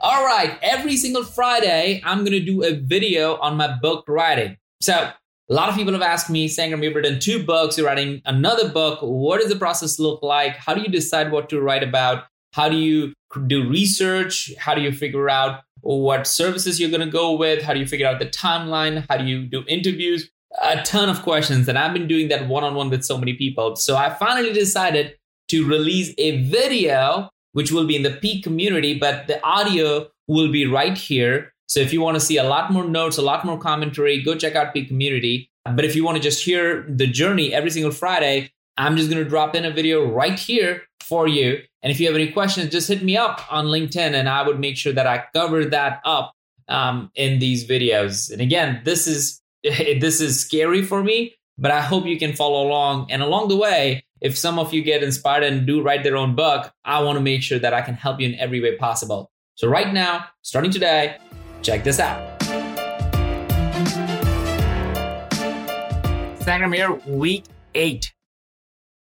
All right, every single Friday, I'm going to do a video on my book writing. So, a lot of people have asked me, Sangram, you've written two books, you're writing another book. What does the process look like? How do you decide what to write about? How do you do research? How do you figure out what services you're going to go with? How do you figure out the timeline? How do you do interviews? A ton of questions. And I've been doing that one on one with so many people. So I finally decided to release a video, which will be in the Peak community, but the audio will be right here. So if you want to see a lot more notes, a lot more commentary, go check out Peak community. But if you want to just hear the journey every single Friday, I'm just going to drop in a video right here for you. And if you have any questions, just hit me up on LinkedIn and I would make sure that I cover that up um, in these videos. And again, this is this is scary for me, but I hope you can follow along. And along the way, if some of you get inspired and do write their own book, I want to make sure that I can help you in every way possible. So right now, starting today, check this out. Sangram here, week eight.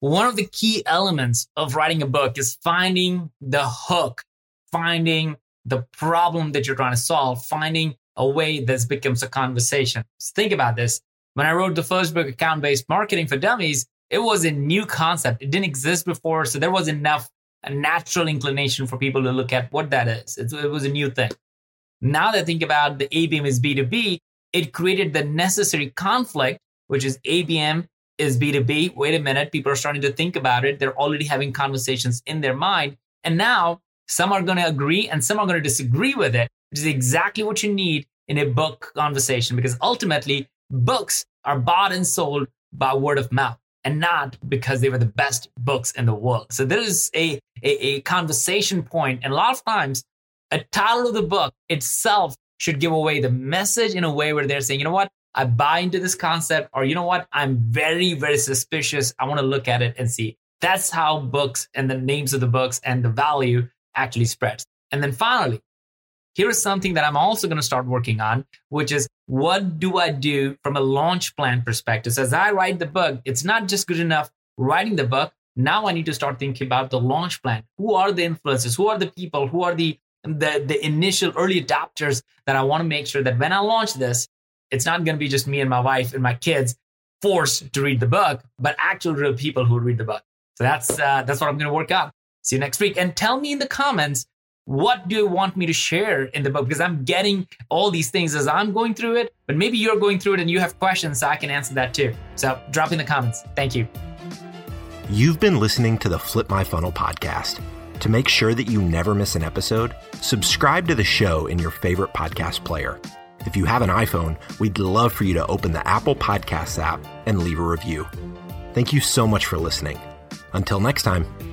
One of the key elements of writing a book is finding the hook, finding the problem that you're trying to solve, finding a way that becomes a conversation. So think about this. When I wrote the first book, Account Based Marketing for Dummies, it was a new concept. It didn't exist before. So there was enough a natural inclination for people to look at what that is. It, it was a new thing. Now that I think about the ABM is B2B, it created the necessary conflict, which is ABM is B2B. Wait a minute. People are starting to think about it. They're already having conversations in their mind. And now some are going to agree and some are going to disagree with it, which is exactly what you need in a book conversation because ultimately books are bought and sold by word of mouth and not because they were the best books in the world. So there is a, a, a, conversation point, and a lot of times, a title of the book itself should give away the message in a way where they're saying, you know what, I buy into this concept, or you know what, I'm very, very suspicious. I want to look at it and see. That's how books and the names of the books and the value actually spreads. And then finally, here is something that I'm also going to start working on, which is what do I do from a launch plan perspective? So as I write the book, it's not just good enough writing the book. Now I need to start thinking about the launch plan. Who are the influencers? Who are the people? Who are the the, the initial early adopters that I want to make sure that when I launch this, it's not going to be just me and my wife and my kids forced to read the book, but actual real people who read the book. So that's uh, that's what I'm going to work on. See you next week, and tell me in the comments what do you want me to share in the book? Because I'm getting all these things as I'm going through it, but maybe you're going through it and you have questions, so I can answer that too. So drop in the comments. Thank you. You've been listening to the Flip My Funnel podcast. To make sure that you never miss an episode, subscribe to the show in your favorite podcast player. If you have an iPhone, we'd love for you to open the Apple Podcasts app and leave a review. Thank you so much for listening. Until next time.